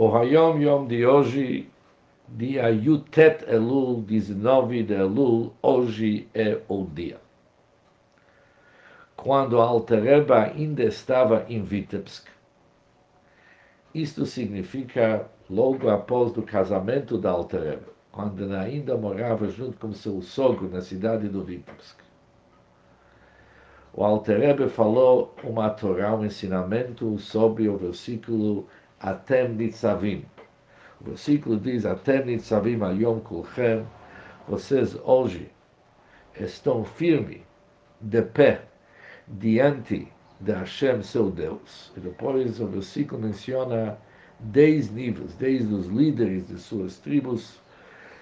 O Hayom Yom de hoje, dia Yutet Elul, 19 de Elul, hoje é o dia. Quando Altereba ainda estava em Vitebsk, isto significa logo após o casamento da Altereba, quando ainda morava junto com seu sogro na cidade do Vitebsk. O Alterebe falou uma Torá, um ensinamento sobre o versículo Atem Nitzavim. O versículo diz, Atem Nitzavim Ayom Kulchem, vocês hoje estão firmes, de pé, diante de Hashem, seu Deus. E depois o versículo menciona dez níveis, desde os líderes de suas tribos,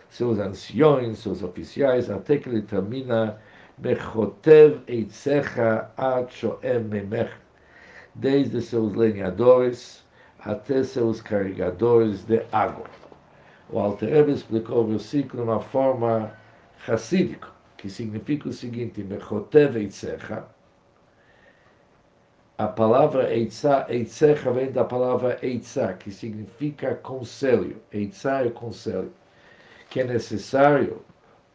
seus anciões, seus oficiais, até que ele termina Mechotev Eitzecha Ad Shoem Memech, desde seus lenhadores, até seus carregadores de água. O Alter explicou o versículo de uma forma racídica, que significa o seguinte, Mechotev Eitzecha, a palavra Eitzá, Eitzecha vem da palavra Eitzá, que significa conselho. Eitzá é conselho. Que é necessário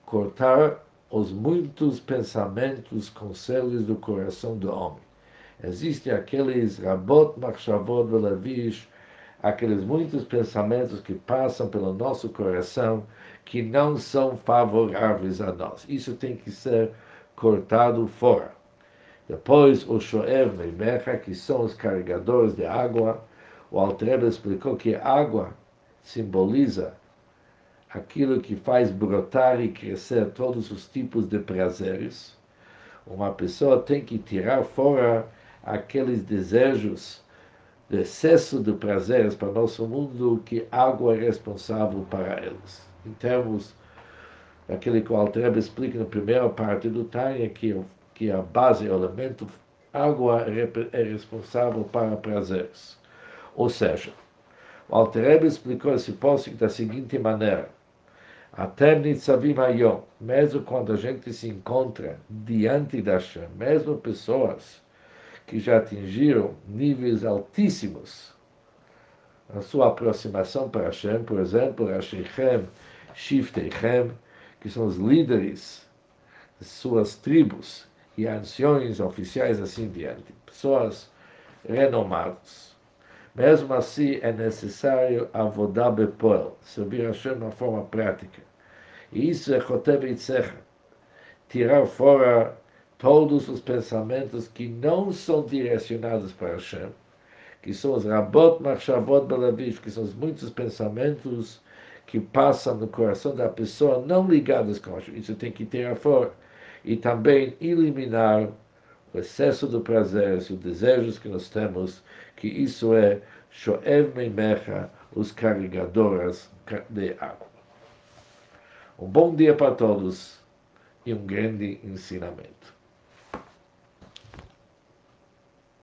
cortar os muitos pensamentos, conselhos do coração do homem. Existem aqueles rabot, machshavot, velavish, aqueles muitos pensamentos que passam pelo nosso coração que não são favoráveis a nós. Isso tem que ser cortado fora. Depois, o Shoev Meimecha, que são os carregadores de água, o Altreba explicou que água simboliza aquilo que faz brotar e crescer todos os tipos de prazeres. Uma pessoa tem que tirar fora aqueles desejos de excesso de prazeres para nosso mundo que água é responsável para eles. Em termos daquele que o Altreba explica na primeira parte do Tânia, que, que a base, o elemento água é responsável para prazeres. Ou seja, o Altreba explicou esse posto da seguinte maneira. Até Nitzavim Hayom, mesmo quando a gente se encontra diante da Hashem, mesmo pessoas que já atingiram níveis altíssimos na sua aproximação para Hashem, por exemplo, Rashichem, Shiftechem, que são os líderes de suas tribos e anciões, oficiais, assim diante, pessoas renomadas. Mesmo assim, é necessário avodar bepoel, servir a Hashem de uma forma prática. E isso é Chotev Itzecha, tirar fora todos os pensamentos que não são direcionados para Hashem, que são os Rabot Machshavot Belaviv, que são os muitos pensamentos que passam no coração da pessoa não ligados com Hashem. Isso tem que tirar fora. E também eliminar o excesso do prazer, os desejos que nós temos, que isso é Shoev Meimecha, os carregadores de água. Um bom dia para todos e um grande ensinamento.